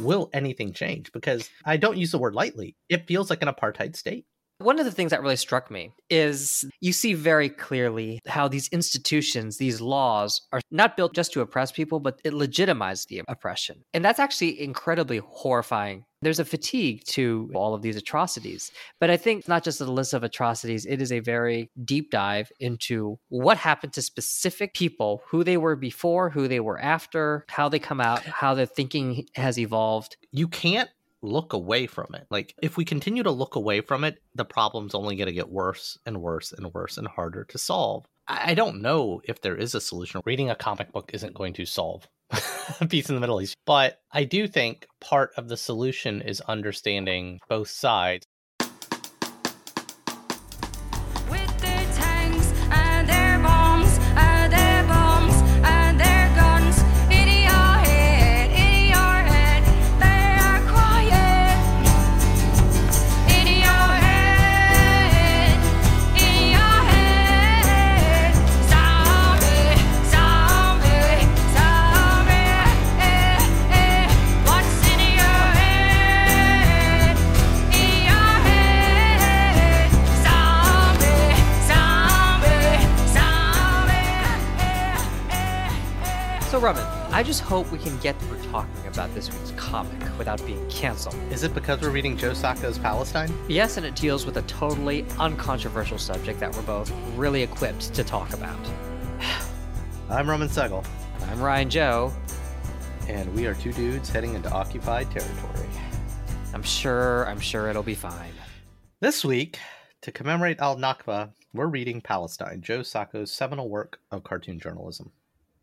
will anything change? Because I don't use the word lightly. It feels like an apartheid state. One of the things that really struck me is you see very clearly how these institutions, these laws, are not built just to oppress people, but it legitimizes the oppression. And that's actually incredibly horrifying. There's a fatigue to all of these atrocities. But I think not just a list of atrocities, it is a very deep dive into what happened to specific people, who they were before, who they were after, how they come out, how their thinking has evolved. You can't look away from it. Like if we continue to look away from it, the problem's only going to get worse and worse and worse and harder to solve. I don't know if there is a solution. Reading a comic book isn't going to solve peace in the Middle East. But I do think part of the solution is understanding both sides. I just hope we can get through talking about this week's comic without being canceled. Is it because we're reading Joe Sacco's Palestine? Yes, and it deals with a totally uncontroversial subject that we're both really equipped to talk about. I'm Roman Segel. I'm Ryan Joe. And we are two dudes heading into occupied territory. I'm sure, I'm sure it'll be fine. This week, to commemorate Al Nakba, we're reading Palestine, Joe Sacco's seminal work of cartoon journalism.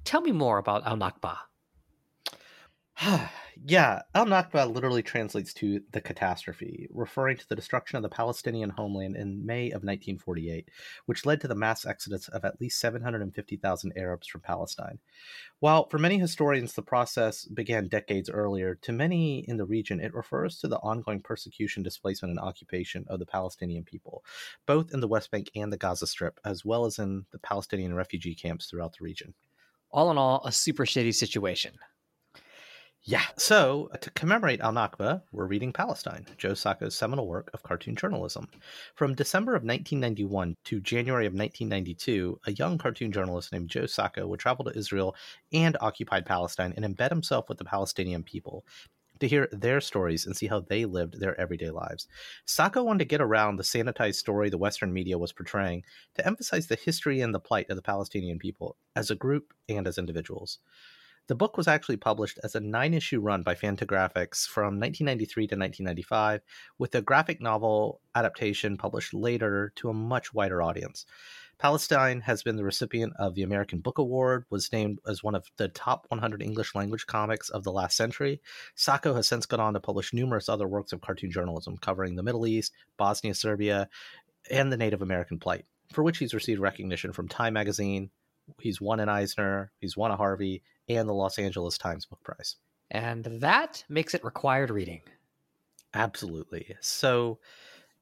Tell me more about Al Nakba. yeah, Al Nakba literally translates to the catastrophe, referring to the destruction of the Palestinian homeland in May of 1948, which led to the mass exodus of at least 750,000 Arabs from Palestine. While for many historians the process began decades earlier, to many in the region it refers to the ongoing persecution, displacement, and occupation of the Palestinian people, both in the West Bank and the Gaza Strip, as well as in the Palestinian refugee camps throughout the region all in all, a super shitty situation. Yeah. So, to commemorate Al Nakba, we're reading Palestine, Joe Sacco's seminal work of cartoon journalism. From December of 1991 to January of 1992, a young cartoon journalist named Joe Sacco would travel to Israel and occupied Palestine and embed himself with the Palestinian people to hear their stories and see how they lived their everyday lives. Sacco wanted to get around the sanitized story the Western media was portraying to emphasize the history and the plight of the Palestinian people as a group and as individuals. The book was actually published as a nine issue run by Fantagraphics from 1993 to 1995, with a graphic novel adaptation published later to a much wider audience. Palestine has been the recipient of the American Book Award, was named as one of the top 100 English language comics of the last century. Sacco has since gone on to publish numerous other works of cartoon journalism covering the Middle East, Bosnia, Serbia, and the Native American plight, for which he's received recognition from Time magazine. He's won an Eisner, he's won a Harvey, and the Los Angeles Times Book Prize. And that makes it required reading. Absolutely. So,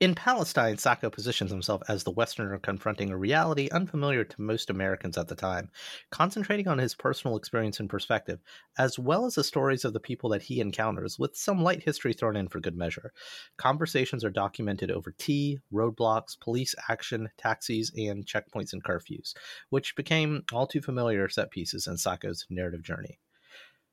in Palestine, Sacco positions himself as the Westerner confronting a reality unfamiliar to most Americans at the time, concentrating on his personal experience and perspective, as well as the stories of the people that he encounters, with some light history thrown in for good measure. Conversations are documented over tea, roadblocks, police action, taxis, and checkpoints and curfews, which became all too familiar set pieces in Sacco's narrative journey.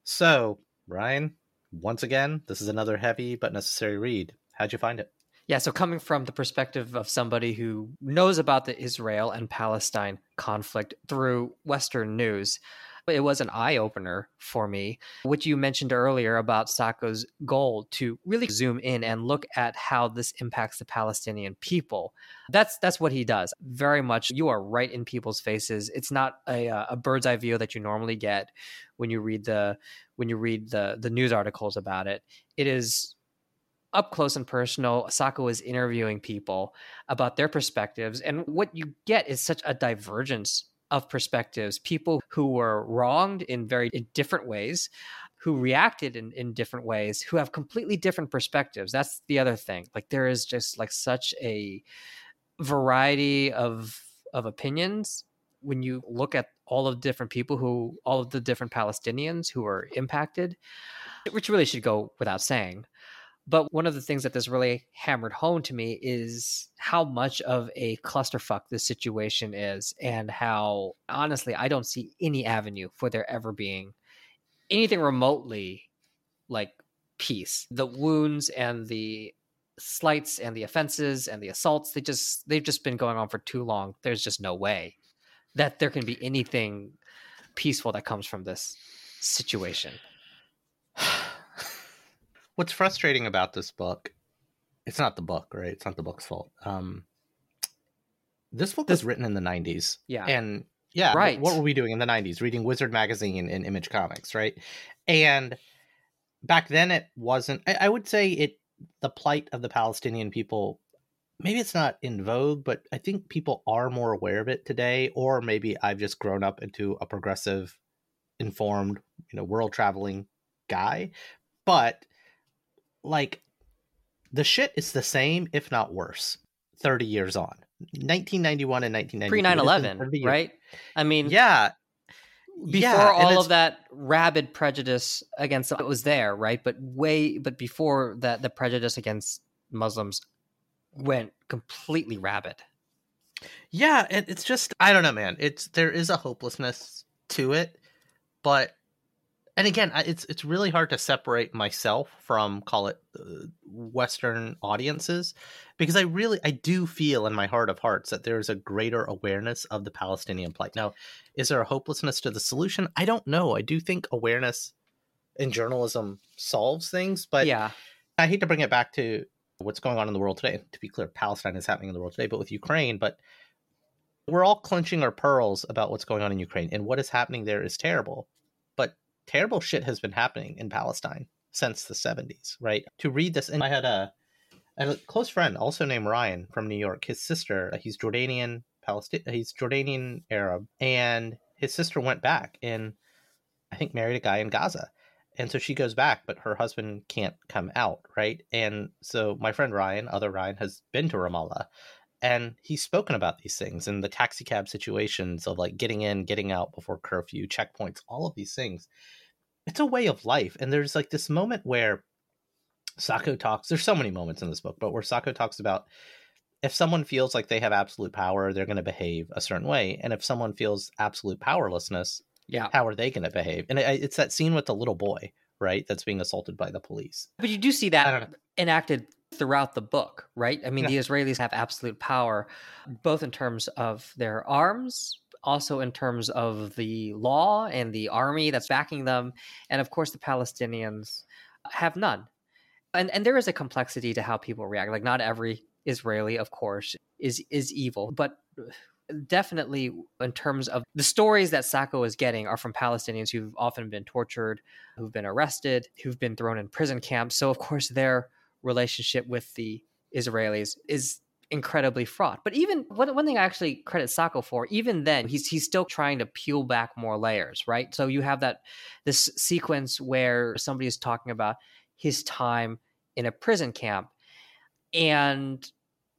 So, Ryan, once again, this is another heavy but necessary read. How'd you find it? Yeah, so coming from the perspective of somebody who knows about the Israel and Palestine conflict through Western news, it was an eye opener for me, which you mentioned earlier about Sacco's goal to really zoom in and look at how this impacts the Palestinian people. That's that's what he does. Very much, you are right in people's faces. It's not a, uh, a bird's eye view that you normally get when you read the when you read the the news articles about it. It is up close and personal. Sacco is interviewing people about their perspectives. And what you get is such a divergence of perspectives. People who were wronged in very different ways, who reacted in, in different ways, who have completely different perspectives. That's the other thing. Like there is just like such a variety of of opinions when you look at all of the different people who, all of the different Palestinians who are impacted, which really should go without saying. But one of the things that this really hammered home to me is how much of a clusterfuck this situation is, and how honestly, I don't see any avenue for there ever being anything remotely like peace. The wounds and the slights and the offenses and the assaults, they just they've just been going on for too long. There's just no way that there can be anything peaceful that comes from this situation. What's frustrating about this book, it's not the book, right? It's not the book's fault. Um this book was written in the 90s. Yeah. And yeah, Right. What were we doing in the 90s? Reading Wizard magazine and Image Comics, right? And back then it wasn't I, I would say it the plight of the Palestinian people maybe it's not in vogue, but I think people are more aware of it today, or maybe I've just grown up into a progressive, informed, you know, world traveling guy. But like the shit is the same, if not worse, 30 years on. 1991 and 1992. Pre 9 11, right? I mean, Yeah. before yeah, all of that rabid prejudice against it was there, right? But way, but before that, the prejudice against Muslims went completely rabid. Yeah, it, it's just I don't know, man. It's there is a hopelessness to it, but and again, it's it's really hard to separate myself from call it uh, Western audiences because I really I do feel in my heart of hearts that there is a greater awareness of the Palestinian plight. Now, is there a hopelessness to the solution? I don't know. I do think awareness in journalism solves things, but yeah, I hate to bring it back to what's going on in the world today. To be clear, Palestine is happening in the world today, but with Ukraine, but we're all clenching our pearls about what's going on in Ukraine, and what is happening there is terrible. Terrible shit has been happening in Palestine since the 70s, right? To read this, and I had a, a close friend also named Ryan from New York. His sister, uh, he's Jordanian Palestinian, uh, he's Jordanian Arab, and his sister went back and I think married a guy in Gaza and so she goes back but her husband can't come out right and so my friend ryan other ryan has been to ramallah and he's spoken about these things and the taxi cab situations of like getting in getting out before curfew checkpoints all of these things it's a way of life and there's like this moment where Sacco talks there's so many moments in this book but where Sacco talks about if someone feels like they have absolute power they're going to behave a certain way and if someone feels absolute powerlessness yeah. how are they going to behave? And it, it's that scene with the little boy, right, that's being assaulted by the police. But you do see that enacted throughout the book, right? I mean, Yeah. the Israelis have absolute power, both in terms of their arms, also in terms of the law and the army that's backing them, and of course, the Palestinians have none. And and there is a complexity to how people react. Like, not every Israeli, of course, is is evil, but uh, definitely in terms of the stories that Sacco is getting are from Palestinians who've often been tortured, who've been arrested, who've been thrown in prison camps. So of course their relationship with the Israelis is incredibly fraught. But even one, one thing I actually credit Sacco for, even then, he's he's still trying to peel back more layers, right? So you have that this sequence where somebody is talking about his time in a prison camp and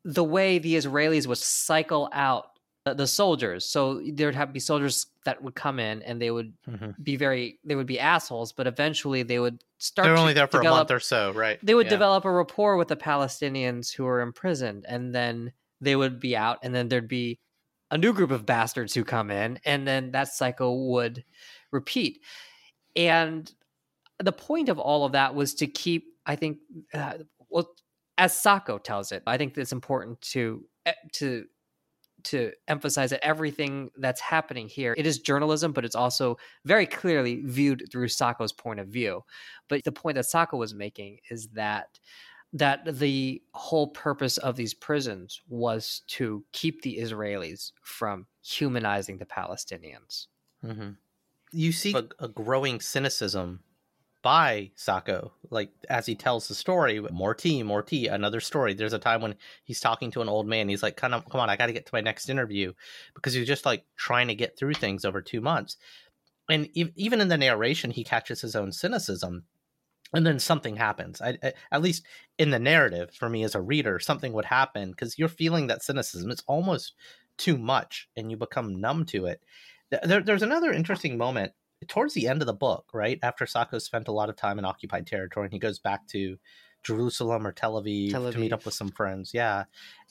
the way the Israelis would cycle out the, the soldiers. So there'd have to be soldiers that would come in and they would be very they would be assholes, but eventually they would start They're only there for develop, a month or so, right? they would Yeah. develop a rapport with the Palestinians who were imprisoned, and then they would be out, and then there'd be a new group of bastards who come in, and then that cycle would repeat. And the point of all of that was to keep, I think, uh, well, as Sacco tells it, I think it's important to eh, to to emphasize that everything that's happening here it is journalism but it's also very clearly viewed through Sacco's point of view but the point that Sacco was making is that that the whole purpose of these prisons was to keep the Israelis from humanizing the Palestinians. hmm You see a, a growing cynicism by Sacco, like as he tells the story. More tea, more tea. Another story. There's a time when he's talking to an old man. He's like, "Come on, come on, I got to get to my next interview," because he's just like trying to get through things over two months. And ev- even in the narration, he catches his own cynicism, and then something happens. I, I, at least in the narrative, for me as a reader, something would happen because you're feeling that cynicism. It's almost too much, and you become numb to it There, there's another interesting moment towards the end of the book, right after Sacco spent a lot of time in occupied territory, and he goes back to Jerusalem or Tel Aviv, Tel to meet up with some friends. Yeah,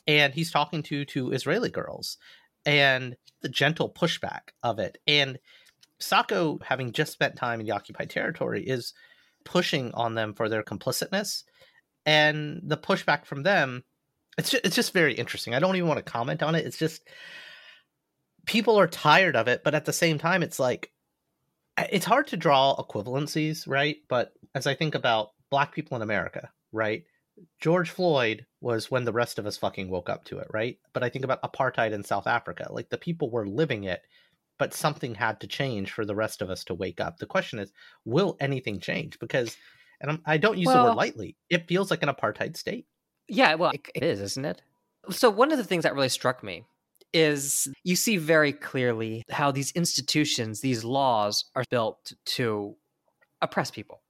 and he's talking to two Israeli girls, and the gentle pushback of it, and Sacco, having just spent time in the occupied territory, is pushing on them for their complicitness, and the pushback from them. It's just, it's just very interesting. I don't even want to comment on it. It's just people are tired of it, but at the same time, it's like it's hard to draw equivalencies, right? But as I think about black people in America, right? George Floyd was when the rest of us fucking woke up to it, right? But I think about apartheid in South Africa. Like the people were living it, but something had to change for the rest of us to wake up. The question is, will anything change? Because, and I'm, I don't use the word lightly, it feels like an apartheid state. Yeah, well, it, it is, isn't it? So, one of the things that really struck me is you see very clearly how these institutions, these laws are built to oppress people.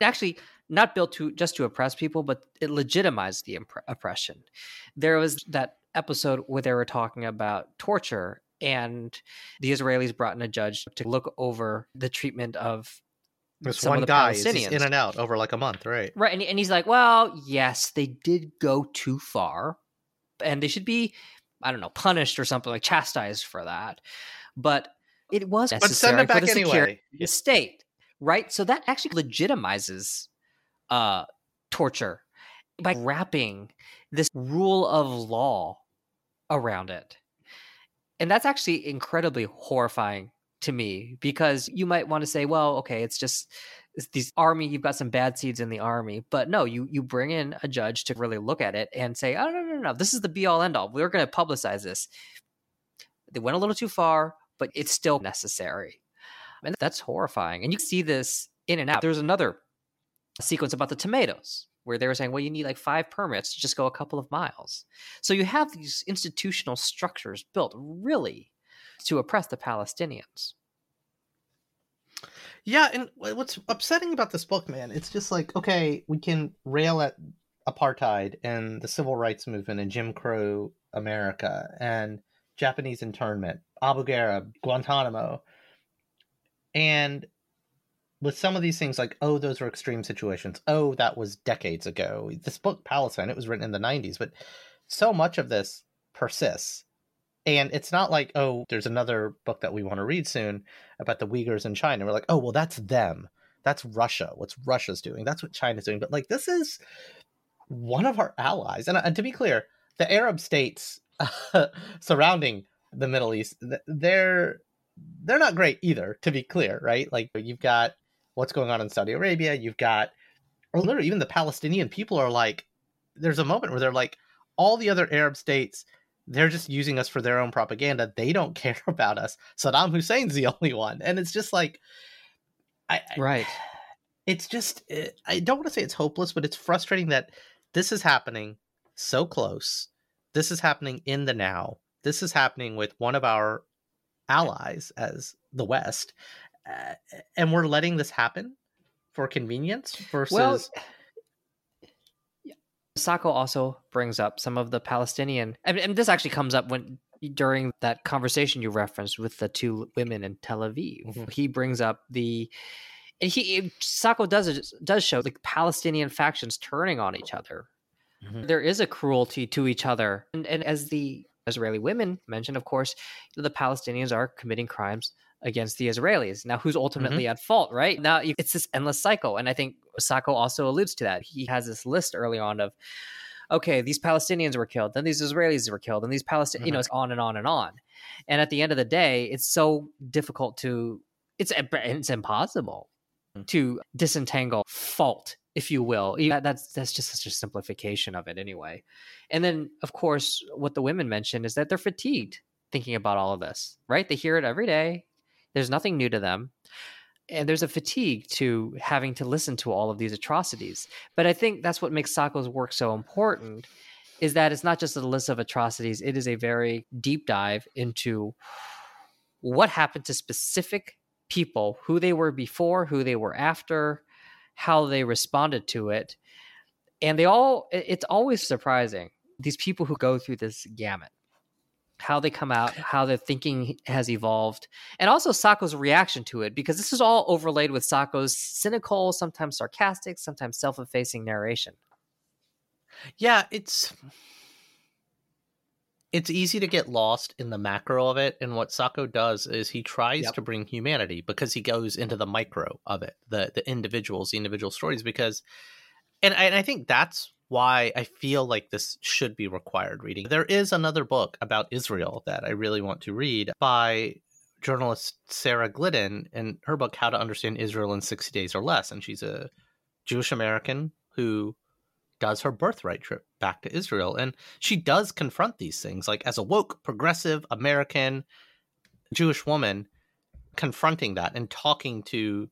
Actually, not built to just to oppress people, but it legitimized the impre- oppression. There was that episode where they were talking about torture, and the Israelis brought in a judge to look over the treatment of This some of one the guy is Palestinians. in and out over like a month, right? Right. And, and he's like, well, yes, they did go too far and they should be, I don't know, punished or something like chastised for that. But it was But necessary send it for back the anyway. the state. Right. So that actually legitimizes uh, torture by wrapping this rule of law around it. And that's actually incredibly horrifying to me because you might want to say, well, okay, it's just these army, you've got some bad seeds in the army. But no, you you bring in a judge to really look at it and say, oh no, no, no, this is the be all end all. We're gonna publicize this. They went a little too far, but it's still necessary. And that's horrifying. And you see this in and out. There's another sequence about the tomatoes where they were saying, well, you need like five permits to just go a couple of miles. So you have these institutional structures built really to oppress the Palestinians. Yeah, and what's upsetting about this book, man, it's just like, okay, we can rail at apartheid and the civil rights movement and Jim Crow America and Japanese internment, Abu Ghraib, Guantanamo. And with some of these things like, oh, those were extreme situations. Oh, that was decades ago. This book, Palestine, it was written in the 90s, but so much of this persists. And it's not like, oh, there's another book that we want to read soon about the Uyghurs in China. We're like, oh, well, that's them. That's Russia. What's Russia's doing? That's what China's doing. But like, this is one of our allies. And, uh, and to be clear, the Arab states surrounding the Middle East, they're they're not great either. To be clear, right? Like, you've got what's going on in Saudi Arabia. You've got, or literally, even the Palestinian people are like, there's a moment where they're like, all the other Arab states they're just using us for their own propaganda. They don't care about us. Saddam Hussein's the only one, and it's just like, I, I- Right. It's just eh, I don't want to say it's hopeless, but it's frustrating that this is happening so close. This is happening in the now. This is happening with one of our allies as the West, uh, and we're letting this happen for convenience versus. Well, Sacco also brings up some of the Palestinian, and, and this actually comes up when during that conversation you referenced with the two women in Tel Aviv. Mhm. He brings up the, and he Sacco does does show the Palestinian factions turning on each other. Mhm. There is a cruelty to each other, and, and as the Israeli women mentioned, of course, the Palestinians are committing crimes against the Israelis. Now, who's mm-hmm. ultimately at fault, right? Now, it's this endless cycle. And I think Sacco also alludes to that. He has this list early on of, okay, these Palestinians were killed, then these Israelis were killed, and these Palestinians, you know, mm-hmm. it's on and on and on. And at the end of the day, it's so difficult to, it's, eh, it's impossible Mm. to disentangle fault if you will that- that's that's just such a simplification of it anyway and then of course what the women mentioned is that they're fatigued thinking about all of this right they hear it every day there's nothing new to them and there's a fatigue to having to listen to all of these atrocities but i think that's what makes Sacco's work so important is that it's not just a list of atrocities it is a very deep dive into what happened to specific people who they were before who they were after how they responded to it and they all it's always surprising these people who go through this gamut how they come out, how their thinking has evolved, and also Sacco's reaction to it, because this is all overlaid with Sacco's cynical, sometimes sarcastic, sometimes self effacing narration. Yeah, it's it's easy to get lost in the macro of it and what Sacco does is he tries yep. to bring humanity because he goes into the micro of it the the individuals the individual stories because and and I think that's why I feel like this should be required reading. There is another book about Israel that I really want to read by journalist Sarah Glidden and her book How to Understand Israel in 60 Days or Less and she's a Jewish American who does her birthright trip back to Israel. And she does confront these things, like as a woke, progressive American Jewish woman confronting that and talking to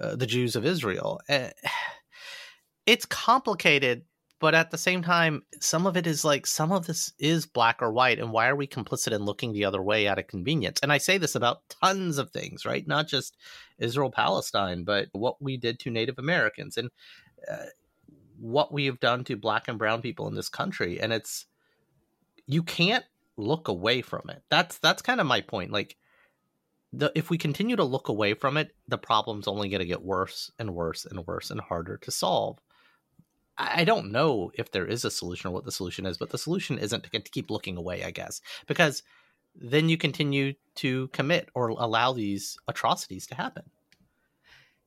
uh, the Jews of Israel. Uh, it's complicated, but at the same time, some of it is like some of this is black or white. And why are we complicit in looking the other way out of convenience? And I say this about tons of things, right? Not just Israel Palestine, but what we did to Native Americans. And uh, what we have done to black and brown people in this country and it's you can't look away from it that's that's kind of my point like the if we continue to look away from it the problem's only going to get worse and worse and worse and harder to solve I, don't know if there is a solution or what the solution is but the solution isn't to keep looking away i guess because then you continue to commit or allow these atrocities to happen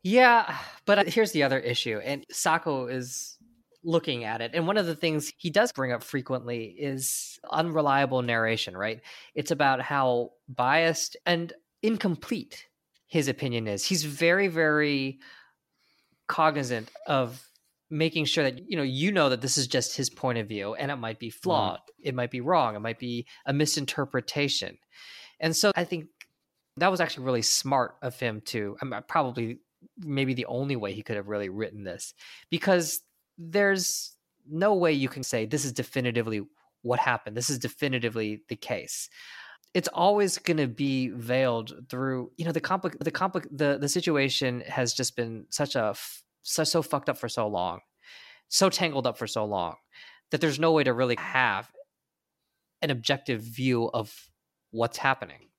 yeah, but uh, here's the other issue, and Sacco is looking at it. And one of the things he does bring up frequently is unreliable narration, right? It's about how biased and incomplete his opinion is. He's very, very cognizant of making sure that you know you know that this is just his point of view and it might be mm-hmm. flawed mm. it might be wrong it might be a misinterpretation and so i think that was actually really smart of him to I'm probably maybe the only way he could have really written this because there's no way you can say this is definitively what happened. This is definitively the case. It's always going to be veiled through, you know, the compli- the compli- the the situation has just been such a such so so fucked up for so long, so tangled up for so long that there's no way to really have an objective view of what's happening.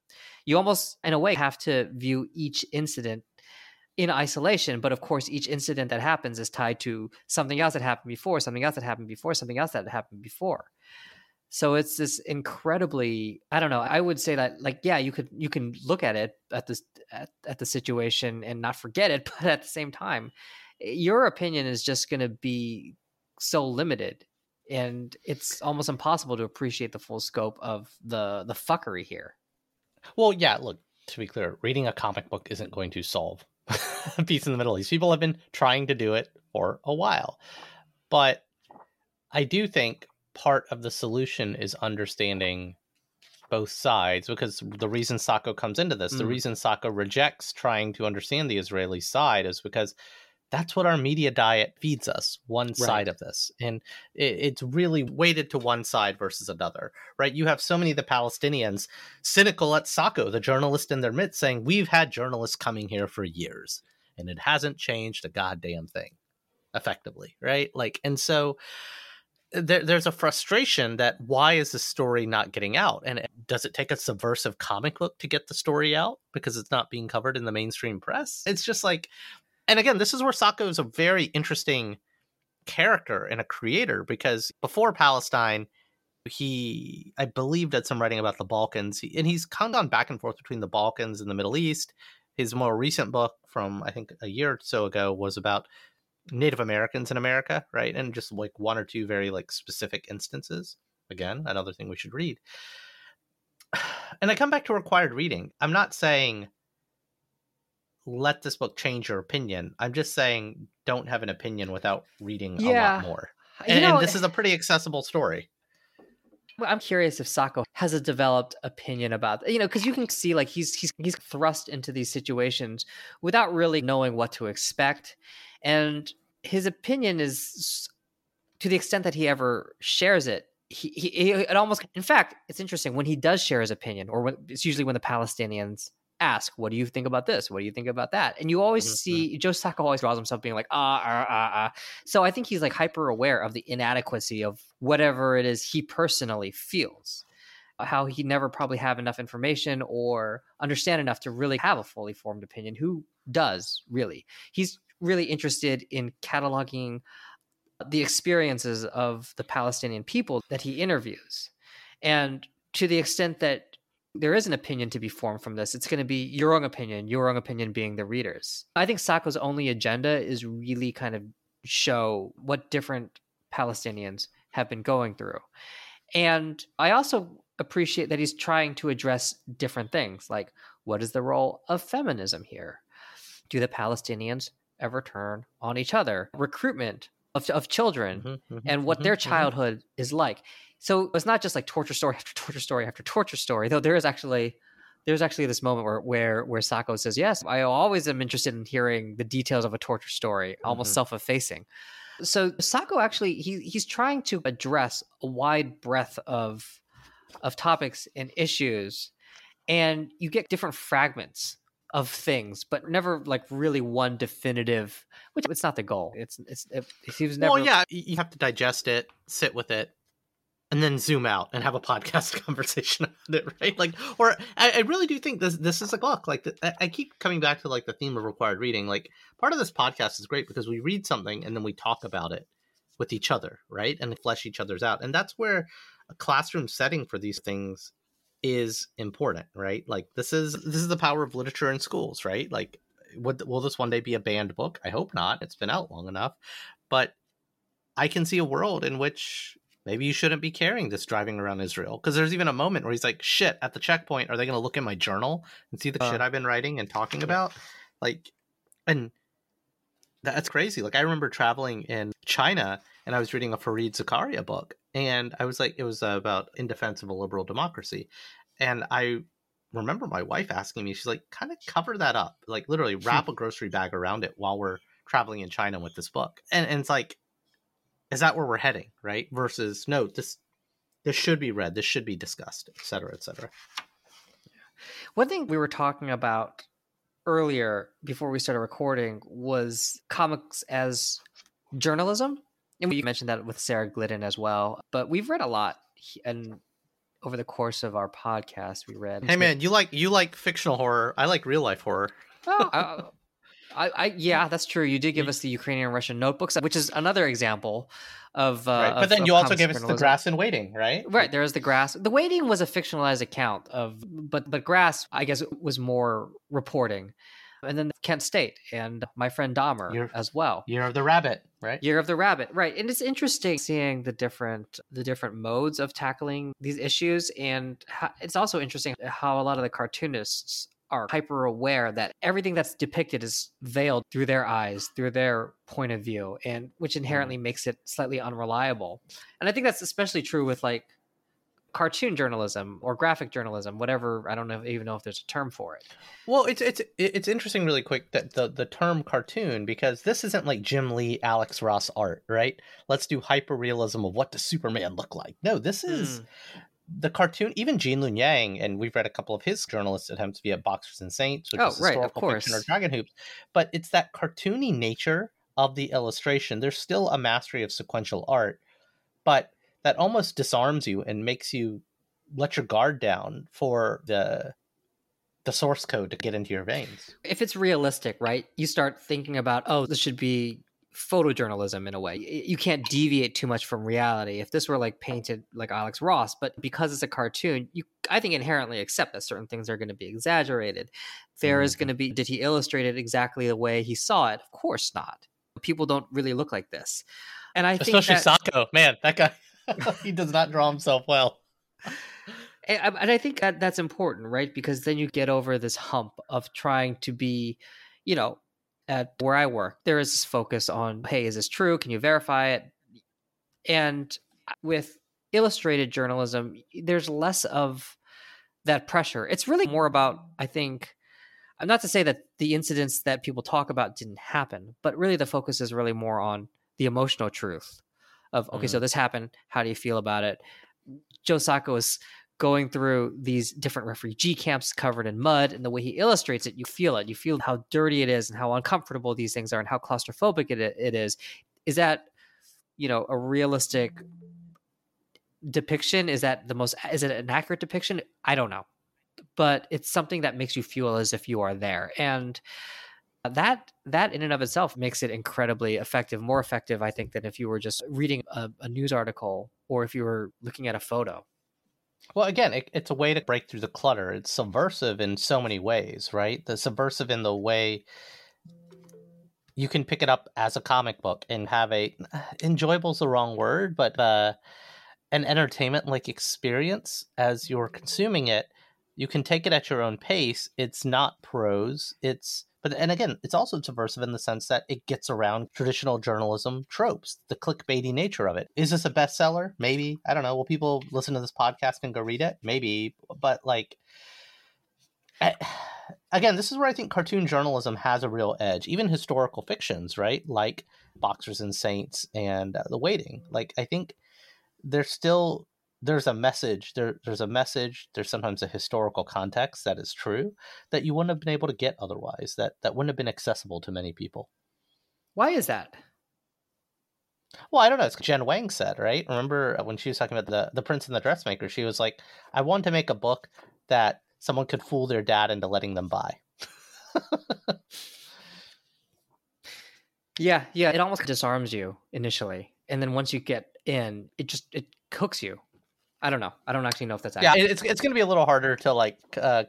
You almost, in a way, have to view each incident in isolation but of course each incident that happens is tied to something else that happened before something else that happened before something else that happened before so it's this incredibly i don't know i would say that like yeah you could you can look at it at this at, at the situation and not forget it but at the same time your opinion is just going to be so limited and it's almost impossible to appreciate the full scope of the the fuckery here well yeah look to be clear reading a comic book isn't going to solve peace in the Middle East. People have been trying to do it for a while. But I do think part of the solution is understanding both sides because the reason Sacco comes into this, mm. the reason Sacco rejects trying to understand the Israeli side is because that's what our media diet feeds us one right. side of this and it, it's really weighted to one side versus another right? You have so many of the palestinians cynical at Sacco the journalist in their midst saying we've had journalists coming here for years and it hasn't changed a goddamn thing effectively right? Like and so uh, there, there's a frustration that why is the story not getting out? And does it take a subversive comic book to get the story out because it's not being covered in the mainstream press? It's just like and again, this is where Sacco is a very interesting character and a creator because before Palestine, he, I believe, did some writing about the Balkans, and he's kind of gone back and forth between the Balkans and the Middle East. His more recent book from I think a year or so ago was about Native Americans in America, right? And just like one or two very like specific instances. Again, another thing we should read. And I come back to required reading. I'm not saying let this book change your opinion. I'm just saying don't have an opinion without reading yeah. a lot more. And, know, and this eh is a pretty accessible story. Well, I'm curious if Sacco has a developed opinion about you know because you can see like he's he's he's thrust into these situations without really knowing what to expect, and his opinion is to the extent that he ever shares it. He, he, he it almost in fact it's interesting when he does share his opinion or when it's usually when the Palestinians ask, what do you think about this? What do you think about that? And you always mm-hmm. see. Joe Sacco always draws himself being like, ah, ah, ah, ah. So I think he's like hyper aware of the inadequacy of whatever it is he personally feels. how he never probably have enough information or understand enough to really have a fully formed opinion. Who does really? He's really interested in cataloging the experiences of the Palestinian people that he interviews. And to the extent that there is an opinion to be formed from this, it's going to be your own opinion, your own opinion being the readers. I think Sacco's only agenda is really kind of show what different Palestinians have been going through. And I also appreciate that he's trying to address different things like what is the role of feminism here? Do the Palestinians ever turn on each other? Recruitment of, of children mm-hmm, mm-hmm, and what mm-hmm, their mm-hmm. childhood is like. So it's not just like torture story after torture story after torture story, though there is actually there's actually this moment where where where Sacco says, "Yes, I always am interested in hearing the details of a torture story, almost mm-hmm. self-effacing." So Sacco actually he he's trying to address a wide breadth of of topics and issues, and you get different fragments of things, but never like really one definitive. Which it's not the goal. It's it's it, he was never. Well, yeah, you have to digest it, sit with it, and then zoom out and have a podcast conversation about it, right? Like, or I, I really do think this this is a book. Like, the, I keep coming back to like the theme of required reading. Like, part of this podcast is great because we read something and then we talk about it with each other, right? And flesh each other's out, and that's where a classroom setting for these things is important, right? Like, this is this is the power of literature in schools, right? Like, would will this one day be a banned book? I hope not. It's been out long enough, but I can see a world in which maybe you shouldn't be carrying this driving around Israel. Because there's even a moment where he's like, shit, at the checkpoint, are they going to look in my journal and see the uh, shit I've been writing and talking about? Like, and that's crazy. Like, I remember traveling in China and I was reading a Fareed Zakaria book. And I was like, it was about in defense of a liberal democracy. And I remember my wife asking me, she's like, kind of cover that up, like literally wrap a grocery bag around it while we're traveling in China with this book. And, and it's like, is that where we're heading right? Versus no this this should be read this should be discussed et cetera et cetera. One thing we were talking about earlier before we started recording was comics as journalism and we mentioned that with sarah glidden as well but we've read a lot and over the course of our podcast we read hey man you like you like fictional horror. I like real life horror. Oh, I, I, yeah, that's true. You did give us the Ukrainian Russian notebooks, which is another example of. Uh, right. But of, then you also gave us the grass and waiting, right? Right. There is the grass. The waiting was a fictionalized account of, but but grass, I guess, was more reporting. And then Kent State and my friend Dahmer Year, as well. Year of the Rabbit, right? Year of the Rabbit, right? And it's interesting seeing the different the different modes of tackling these issues, and how, it's also interesting how a lot of the cartoonists are hyper aware that everything that's depicted is veiled through their eyes, through their point of view, and which inherently mm. makes it slightly unreliable. And I think that's especially true with like cartoon journalism or graphic journalism, whatever. I don't know even know if there's a term for it. Well, it's it's it's interesting, really quick that the the term cartoon because this isn't like Jim Lee, Alex Ross art, right? Let's do hyper realism of what does Superman look like. No, this is mm the cartoon, even Gene Luen Yang, and we've read a couple of his journalist attempts via Boxers and Saints, which oh, is right, historical fiction or Dragon Hoops, but it's that cartoony nature of the illustration. There's still a mastery of sequential art, but that almost disarms you and makes you let your guard down for the the source code to get into your veins. If it's realistic, right? You start thinking about, oh, this should be photojournalism in a way. You can't deviate too much from reality. If this were like painted like Alex Ross, but because it's a cartoon, you I think inherently accept that certain things are going to be exaggerated. There is mm-hmm. going to be did he illustrate it exactly the way he saw it? Of course not. People don't really look like this. And I think especially Sacco, man, that guy he does not draw himself well. And, and I think that that's important, right? Because then you get over this hump of trying to be, you know, at where I work, there is this focus on, hey, is this true? Can you verify it? And with illustrated journalism, there's less of that pressure. It's really more about, I think, I'm not to say that the incidents that people talk about didn't happen, but really the focus is really more on the emotional truth of, okay, mm-hmm. so this happened. How do you feel about it? Joe Sacco is going through these different refugee camps covered in mud and the way he illustrates it you feel it you feel how dirty it is and how uncomfortable these things are and how claustrophobic it, it is is that you know a realistic depiction is that the most is it an accurate depiction? I don't know. But it's something that makes you feel as if you are there. And that that in and of itself makes it incredibly effective more effective i think than if you were just reading a, a news article or if you were looking at a photo well again it, it's a way to break through the clutter. It's subversive in so many ways right? The subversive in the way you can pick it up as a comic book and have a enjoyable is the wrong word but uh an entertainment like experience as you're consuming it you can take it at your own pace. It's not prose. It's but and again, it's also subversive in the sense that it gets around traditional journalism tropes, the clickbaity nature of it. Is this a bestseller? Maybe. I don't know. Will people listen to this podcast and go read it? Maybe. But like I, again, this is where I think cartoon journalism has a real edge. Even historical fictions, right? Like Boxers and Saints and uh, The Waiting. Like I think they're still there's a message there there's a message there's sometimes a historical context that is true that you wouldn't have been able to get otherwise that that wouldn't have been accessible to many people. Why is that? Well i don't know it's jen wang said right? Remember uh, when she was talking about the the prince and the dressmaker she was like i want to make a book that someone could fool their dad into letting them buy. Yeah yeah it almost disarms you initially and then once you get in it just it cooks you I don't know. I don't actually know if that's accurate. yeah. It's it's going to be a little harder to like uh,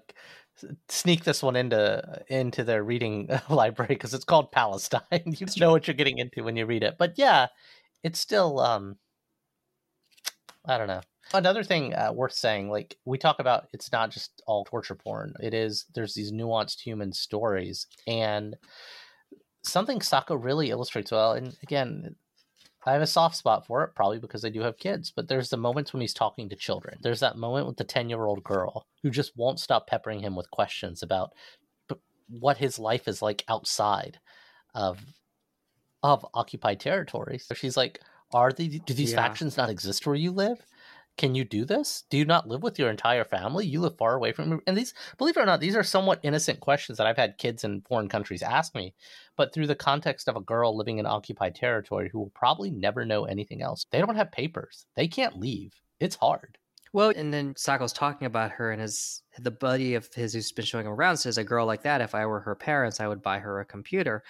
sneak this one into into their reading library because it's called Palestine. you know what you're getting into when you read it. But yeah, it's still um, I don't know. Another thing uh, worth saying, like we talk about, it's not just all torture porn. It is there's these nuanced human stories and something Sacco really illustrates well. And again, I have a soft spot for it, probably because I do have kids. But there's the moments when he's talking to children. There's that moment with the 10 year old girl who just won't stop peppering him with questions about what his life is like outside of of occupied territories. So she's like, "Are the do these yeah. factions not exist where you live? Can you do this? Do you not live with your entire family? You live far away from me. and these believe it or not, these are somewhat innocent questions that I've had kids in foreign countries ask me, but through the context of a girl living in occupied territory who will probably never know anything else. They don't have papers. They can't leave. It's hard. Well, and then Sacco's talking about her, and his the buddy of his who's been showing him around says, "A girl like that, if I were her parents, I would buy her a computer."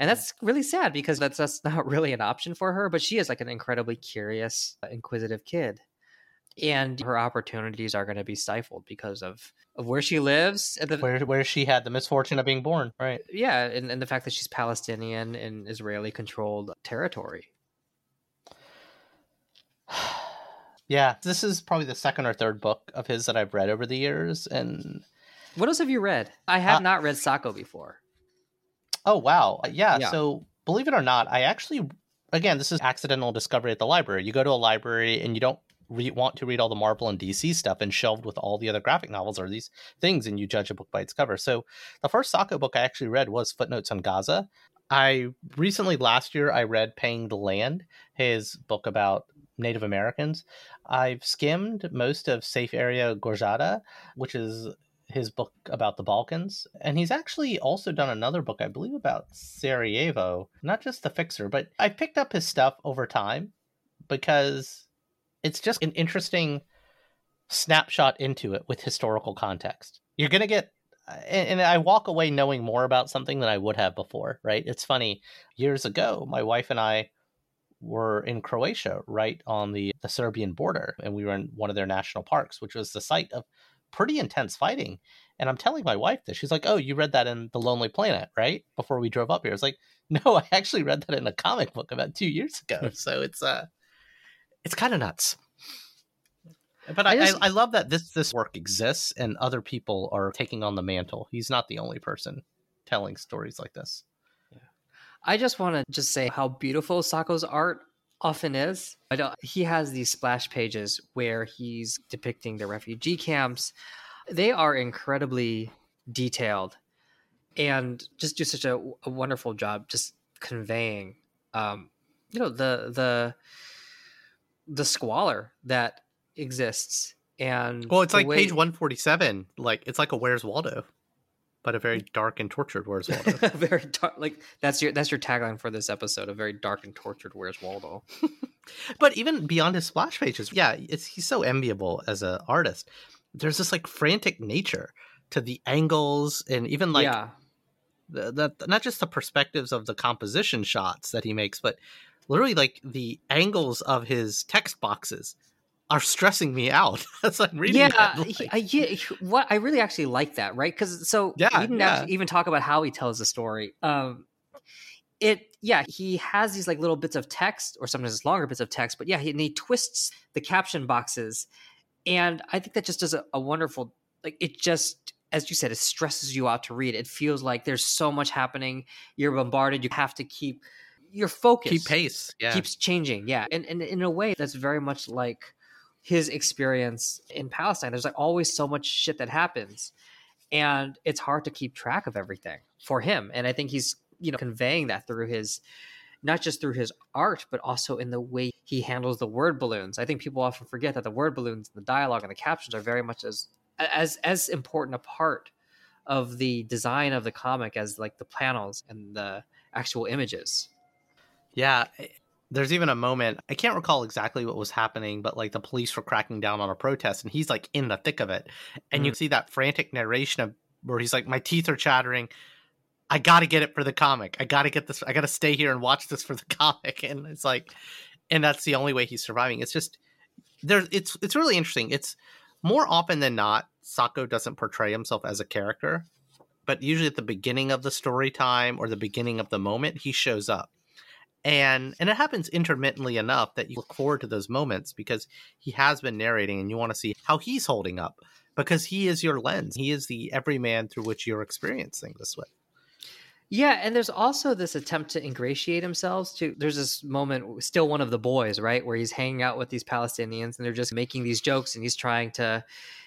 And that's really sad because that's that's not really an option for her. But she is like an incredibly curious, uh, inquisitive kid and her opportunities are going to be stifled because of, of where she lives the, where, where she had the misfortune of being born right. Yeah and, and the fact that she's palestinian in israeli controlled territory. Yeah this is probably the second or third book of his that i've read over the years and what else have you read? I have uh, not read sacco before. Oh wow. Yeah, yeah. so believe it or not i actually again this is accidental discovery at the library. You go to a library and you don't re- want to read all the Marvel and DC stuff and shelved with all the other graphic novels or these things, and you judge a book by its cover. So the first Sacco book I actually read was Footnotes on Gaza. I recently last year I read Paying the Land, his book about Native Americans. I've skimmed most of Safe Area Goražde, which is his book about the Balkans. And he's actually also done another book, I believe, about Sarajevo, not just The Fixer, but I picked up his stuff over time because it's just an interesting snapshot into it with historical context. You're going to get and, I walk away knowing more about something than I would have before, right? It's funny. Years ago, my wife and I were in Croatia, right on the, the Serbian border, and we were in one of their national parks, which was the site of pretty intense fighting. And I'm telling my wife this. She's like, Oh, you read that in The Lonely Planet, right? Before we drove up here. I was like, No, I actually read that in a comic book about two years ago. so it's uh it's kind of nuts. But I, I, just, I, I, love that this this work exists and other people are taking on the mantle. He's not the only person telling stories like this. Yeah. I just want to just say how beautiful Sacco's art often is. I don't, he has these splash pages where he's depicting the refugee camps. They are incredibly detailed and just do such a, a wonderful job just conveying um, you know the the the squalor that exists and well it's like way... page 147 like it's like a where's waldo but a very dark and tortured where's waldo very dark like that's your that's your tagline for this episode a very dark and tortured where's waldo But even beyond his splash pages, yeah, it's he's so enviable as an artist. There's this like frantic nature to the angles and even like yeah. the, the not just the perspectives of the composition shots that he makes, but literally like the angles of his text boxes are stressing me out as I'm reading. Yeah, that. Like, he- I, yeah. What I really actually like that, right? Because so Yeah, we didn't yeah. actually even talk about how he tells the story. Um, it yeah, he has these like little bits of text, or sometimes it's longer bits of text, but yeah, he, and he twists the caption boxes, and I think that just does a, a wonderful like it just. As you said, it stresses you out to read. It feels like there's so much happening. You're bombarded. You have to keep your focus keep pace. Yeah. keeps changing. Yeah. And, and in a way, that's very much like his experience in Palestine. There's like always so much shit that happens. And it's hard to keep track of everything for him. And I think he's, you know, conveying that through his, not just through his art, but also in the way he handles the word balloons. I think people often forget that the word balloons, the dialogue, and the captions are very much as as as important a part of the design of the comic as like the panels and the actual images. Yeah. eh, There's even a moment, I can't recall exactly what was happening, but like the police were cracking down on a protest and he's like in the thick of it. And you see that frantic narration of where he's like, My teeth are chattering. I gotta get it for the comic. I gotta get this. I gotta stay here and watch this for the comic. And it's like, and that's the only way he's surviving. It's just there. It's it's really interesting. It's more often than not, Sacco doesn't portray himself as a character, but usually at the beginning of the story time or the beginning of the moment, he shows up and and it happens intermittently enough that you look forward to those moments because he has been narrating and you want to see how he's holding up because he is your lens he is the everyman through which you're experiencing this with Yeah, and there's also this attempt to ingratiate himself to there's this moment still one of the boys, right, where he's hanging out with these Palestinians and they're just making these jokes and he's trying to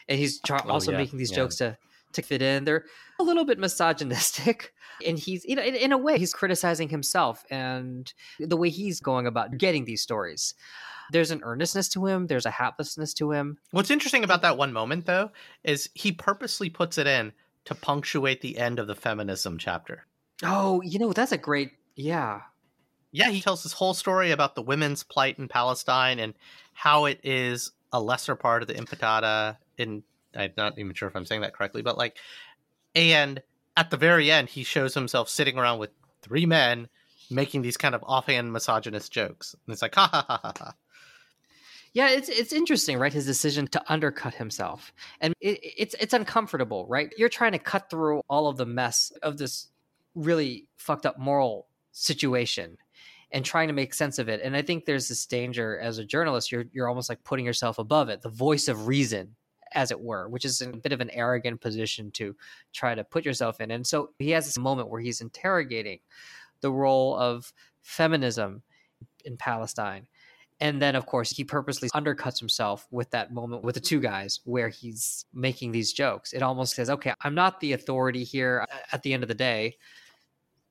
and he's try, Oh, also yeah, making these yeah. jokes to to fit in. They're a little bit misogynistic and he's you know in, in a way he's criticizing himself and the way he's going about getting these stories. There's an earnestness to him, there's a haplessness to him. what's interesting about that one moment though is he purposely puts it in to punctuate the end of the feminism chapter Oh, you know, that's a great yeah. yeah he tells this whole story about the women's plight in palestine and how it is a lesser part of the impetata in i'm not even sure if i'm saying that correctly but like and at the very end he shows himself sitting around with three men making these kind of offhand misogynist jokes and it's like ha ha ha ha ha Yeah, it's it's interesting, right? His decision to undercut himself, and it, it's it's uncomfortable, right? You're trying to cut through all of the mess of this really fucked up moral situation, and trying to make sense of it. And I think there's this danger as a journalist. You're you're almost like putting yourself above it, the voice of reason, as it were, which is a bit of an arrogant position to try to put yourself in. And so he has this moment where he's interrogating the role of feminism in Palestine. And then, of course, he purposely undercuts himself with that moment with the two guys where he's making these jokes. It almost says, okay, I'm not the authority here at the end of the day,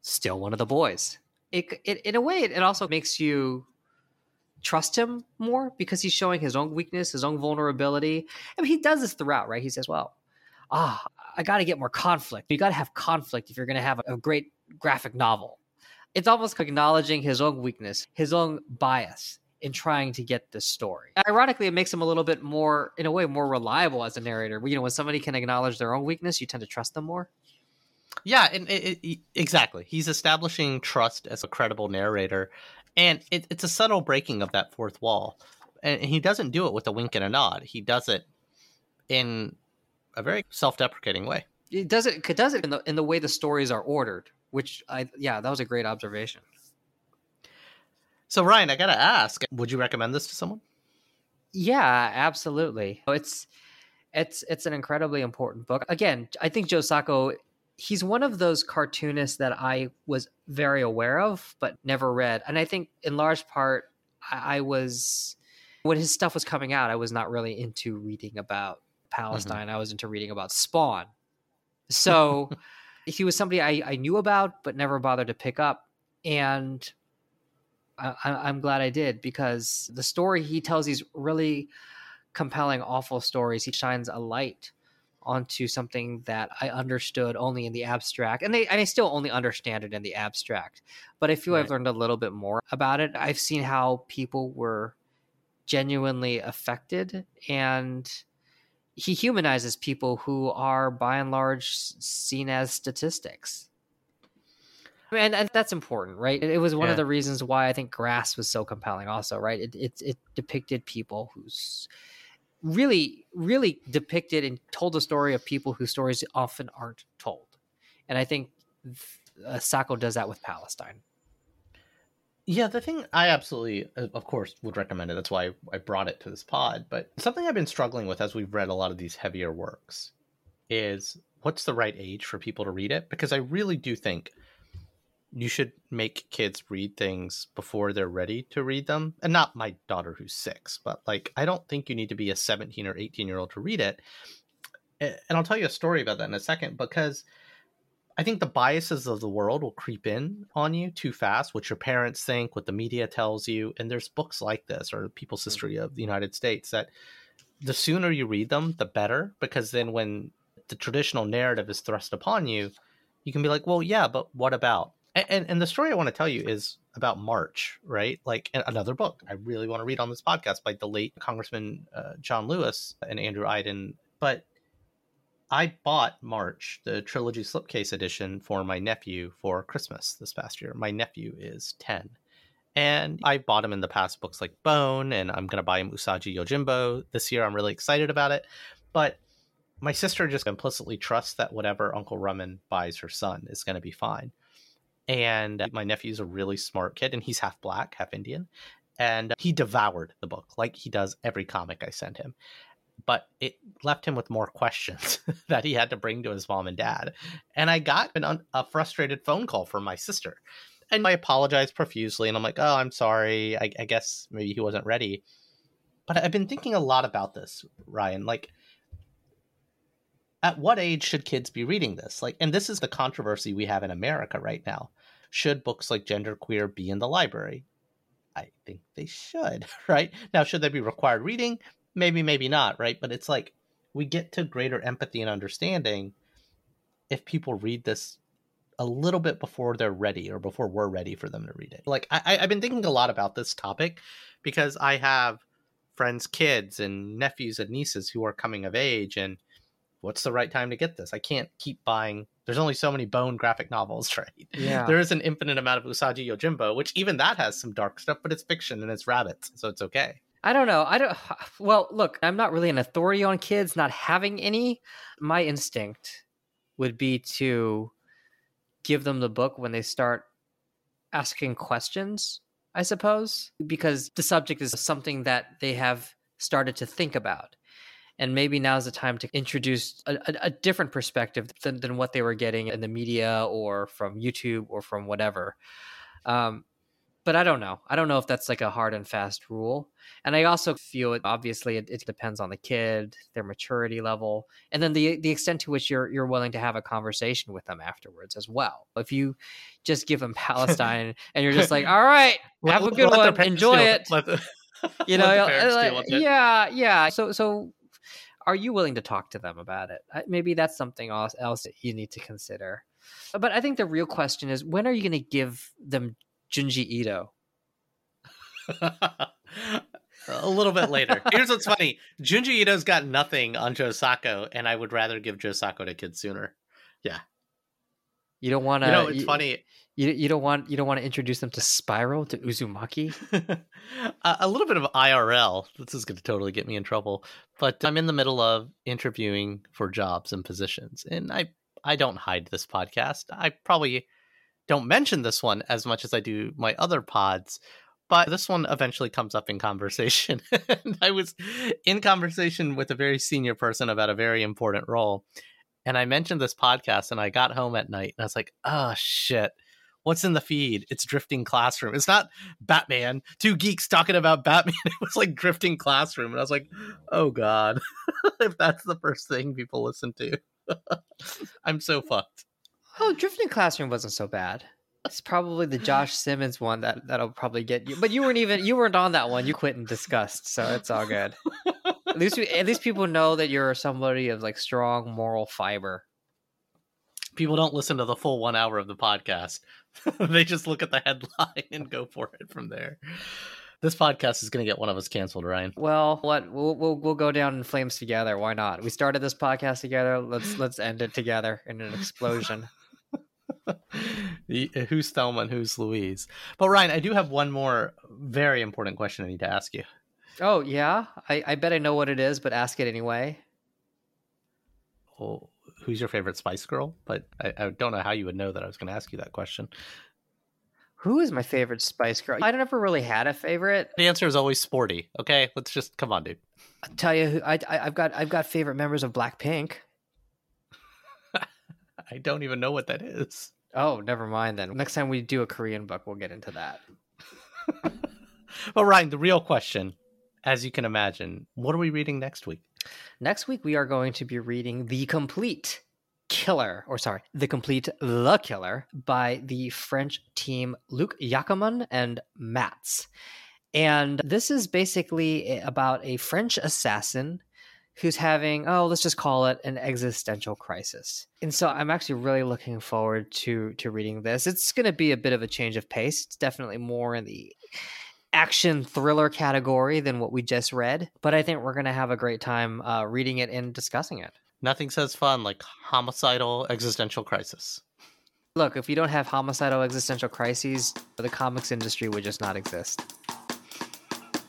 still one of the boys. It, it in a way, it, it also makes you trust him more because he's showing his own weakness, his own vulnerability. I mean, he does this throughout, right? He says, well, ah, I got to get more conflict. You got to have conflict if you're going to have a, great graphic novel. It's almost acknowledging his own weakness, his own bias in trying to get this story. Ironically, it makes him a little bit more, in a way, more reliable as a narrator. You know, when somebody can acknowledge their own weakness, you tend to trust them more. yeah and it, it, exactly he's establishing trust as a credible narrator and it, it's a subtle breaking of that fourth wall and he doesn't do it with a wink and a nod he does it in a very self-deprecating way It does it. It does it in the in the way the stories are ordered. Which I yeah, that was a great observation. So Ryan, I gotta ask, would you recommend this to someone? Yeah, absolutely. It's it's it's an incredibly important book. Again, I think Joe Sacco he's one of those cartoonists that I was very aware of but never read. And I think in large part I, I was when his stuff was coming out, I was not really into reading about mm-hmm. Palestine. I was into reading about Spawn. So he was somebody I, I knew about but never bothered to pick up. And I- I'm glad I did because the story he tells these really compelling, awful stories. He shines a light onto something that I understood only in the abstract, and they and I still only understand it in the abstract. But I feel right. I've learned a little bit more about it. I've seen how people were genuinely affected, and he humanizes people who are by and large seen as statistics. And, and that's important, right? It, was one yeah. of the reasons why I think Goražde was so compelling, also, right? It, it, it depicted people who's really, really depicted and told the story of people whose stories often aren't told. And I think uh, Sacco does that with Palestine. Yeah, the thing I absolutely, of course, would recommend it. That's why I brought it to this pod. But something I've been struggling with as we've read a lot of these heavier works is what's the right age for people to read it? Because I really do think you should make kids read things before they're ready to read them. And not my daughter who's six, but like, I don't think you need to be a 17 or 18 year old to read it. And I'll tell you a story about that in a second because I think the biases of the world will creep in on you too fast, what your parents think, what the media tells you. And there's books like this or People's mm-hmm. History of the United States that the sooner you read them, the better, because then when the traditional narrative is thrust upon you, you can be like, well, yeah, but what about? And, and, the story I want to tell you is about March, right? Like another book I really want to read on this podcast by the late Congressman uh, John Lewis and Andrew Aydin. But I bought March, the trilogy slipcase edition, for my nephew for Christmas this past year. My nephew is 10. And I bought him in the past books like Bone, and I'm going to buy him Usagi Yojimbo this year. I'm really excited about it. But my sister just implicitly trusts that whatever Uncle Rumman buys her son is going to be fine. And my nephew's a really smart kid, and he's half black, half Indian. And he devoured the book like he does every comic I send him. But it left him with more questions that he had to bring to his mom and dad. And I got un- a frustrated phone call from my sister. And I apologized profusely. And I'm like, oh, I'm sorry. I, I guess maybe he wasn't ready. But I've been thinking a lot about this, Ryan. Like, at what age should kids be reading this? Like, and this is the controversy we have in America right now should books like Genderqueer be in the library? I think they should, right? Now, should they be required reading? Maybe, maybe not, right? But it's like we get to greater empathy and understanding if people read this a little bit before they're ready or before we're ready for them to read it. Like, I, I've been thinking a lot about this topic because I have friends' kids and nephews and nieces who are coming of age and what's the right time to get this? I can't keep buying. There's only so many Bone graphic novels, right? Yeah. There is an infinite amount of Usagi Yojimbo, which even that has some dark stuff, but it's fiction and it's rabbits, so it's okay. I don't know. I don't. Well, look, I'm not really an authority on kids not having any. My instinct would be to give them the book when they start asking questions, I suppose, because the subject is something that they have started to think about and maybe now's the time to introduce a, a, a, different perspective than, than what they were getting in the media or from youtube or from whatever. Um, but i don't know. I don't know if that's like a hard and fast rule. And i also feel it obviously it, it depends on the kid their maturity level and then the the extent to which you're you're willing to have a conversation with them afterwards as well. If you just give them palestine and you're just like all right have let, a good one. enjoy it. the, you know like, yeah yeah. So so are you willing to talk to them about it? Maybe that's something else, else that you need to consider. But I think the real question is when are you going to give them Junji Ito? a little bit later. Here's what's funny: Junji Ito's got nothing on Joe Sacco, and I would rather give Joe Sacco to kids sooner. Yeah, you don't want to. You know, it's you, funny. You, you don't want you don't want to introduce them to Spiral to Uzumaki. a little bit of IRL. This is going to totally get me in trouble, but I'm in the middle of interviewing for jobs and positions, and I I don't hide this podcast. I probably don't mention this one as much as I do my other pods, but this one eventually comes up in conversation. I was in conversation with a very senior person about a very important role, and I mentioned this podcast, and I got home at night, and I was like, oh shit what's in the feed? It's Drifting Classroom. It's not Batman. Two geeks talking about Batman. It was like Drifting Classroom. And I was like, oh God, if that's the first thing people listen to, I'm so fucked. Oh, Drifting Classroom wasn't so bad. It's probably the Josh Simmons one that that'll probably get you. But you weren't even you weren't on that one. You quit in disgust, so it's all good. at least we, at least people know that you're somebody of like strong moral fiber. People don't listen to the full one hour of the podcast. they just look at the headline and go for it from there. This podcast is going to get one of us canceled, Ryan. Well, what we'll, we'll we'll go down in flames together. Why not? We started this podcast together. Let's let's end it together in an explosion. Uh, who's Thelma and who's Louise? But Ryan, I do have one more very important question I need to ask you. Oh yeah, I, I bet I know what it is, but ask it anyway. Well, who's your favorite Spice Girl? But I, I don't know how you would know that I was going to ask you that question. Who is my favorite Spice Girl? I never really had a favorite. The answer is always sporty. Okay, let's just come on, dude. I'll tell you, who, I, I have got I've got favorite members of Blackpink. I don't even know what that is. Oh, never mind then. Next time we do a Korean book, we'll get into that. well, Ryan, the real question, as you can imagine, what are we reading next week? Next week, we are going to be reading The Complete Killer, or sorry, The Complete The Killer by the French team Luc Jacamon and Matz. And this is basically eh, about a French assassin who's having, oh, let's just call it an existential crisis. And so I'm actually really looking forward to to reading this. It's going to be a bit of a change of pace. It's definitely more in the action thriller category than what we just read, but I think we're going to have a great time uh, reading it and discussing it. Nothing says fun like homicidal existential crisis. Look, if you don't have homicidal existential crises, the comics industry would just not exist.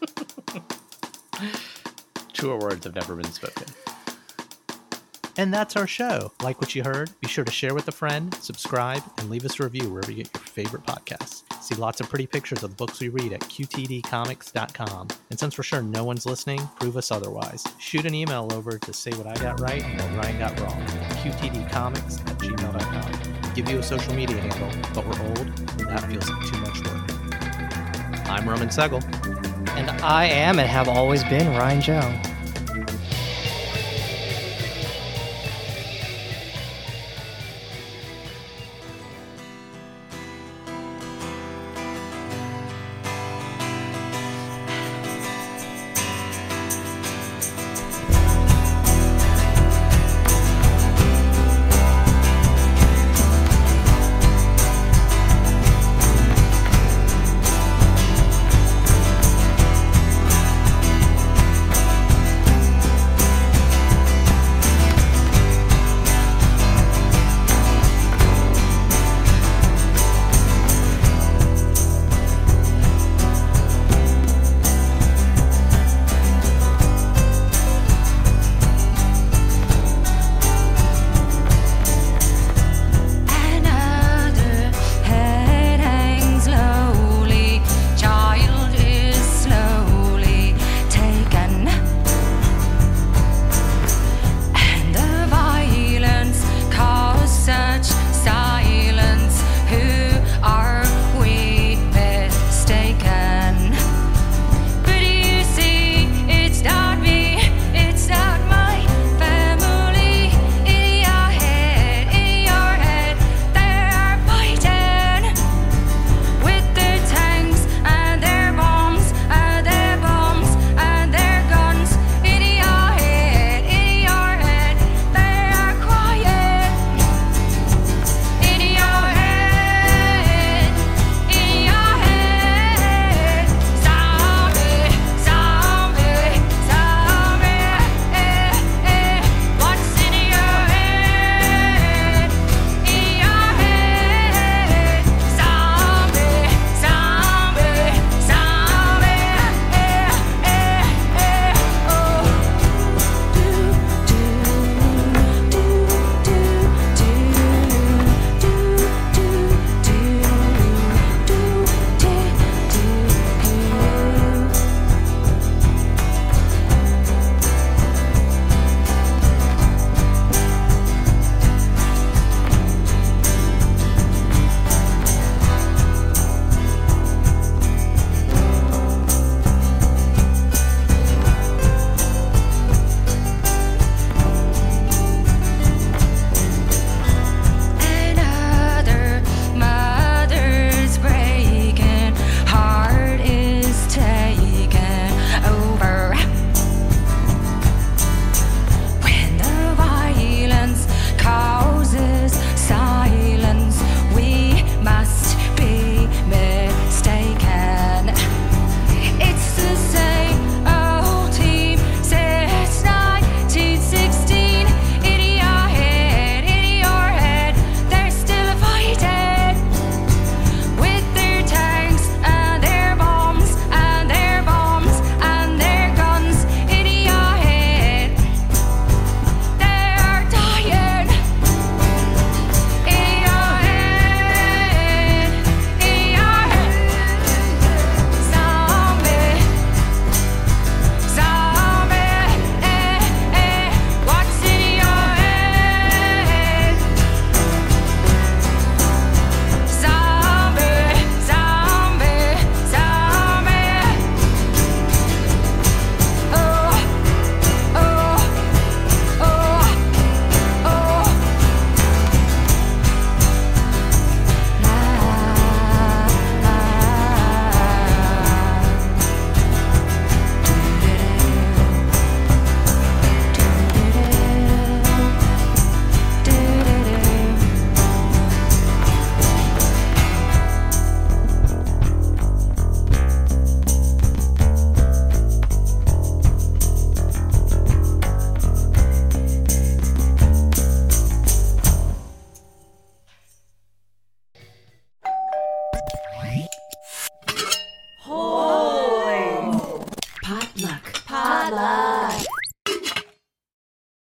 Truer words have never been spoken. And that's our show. Like what you heard? Be sure to share with a friend, subscribe, and leave us a review wherever you get your favorite podcasts. See lots of pretty pictures of the books we read at qtdcomics.com. And since we're sure no one's listening, prove us otherwise. Shoot an email over to say what I got right and what Ryan got wrong. qtdcomics at gmail.com. Give you a social media handle, but we're old, and that feels like too much work. I'm Roman Segel. And I am and have always been Ryan Joe.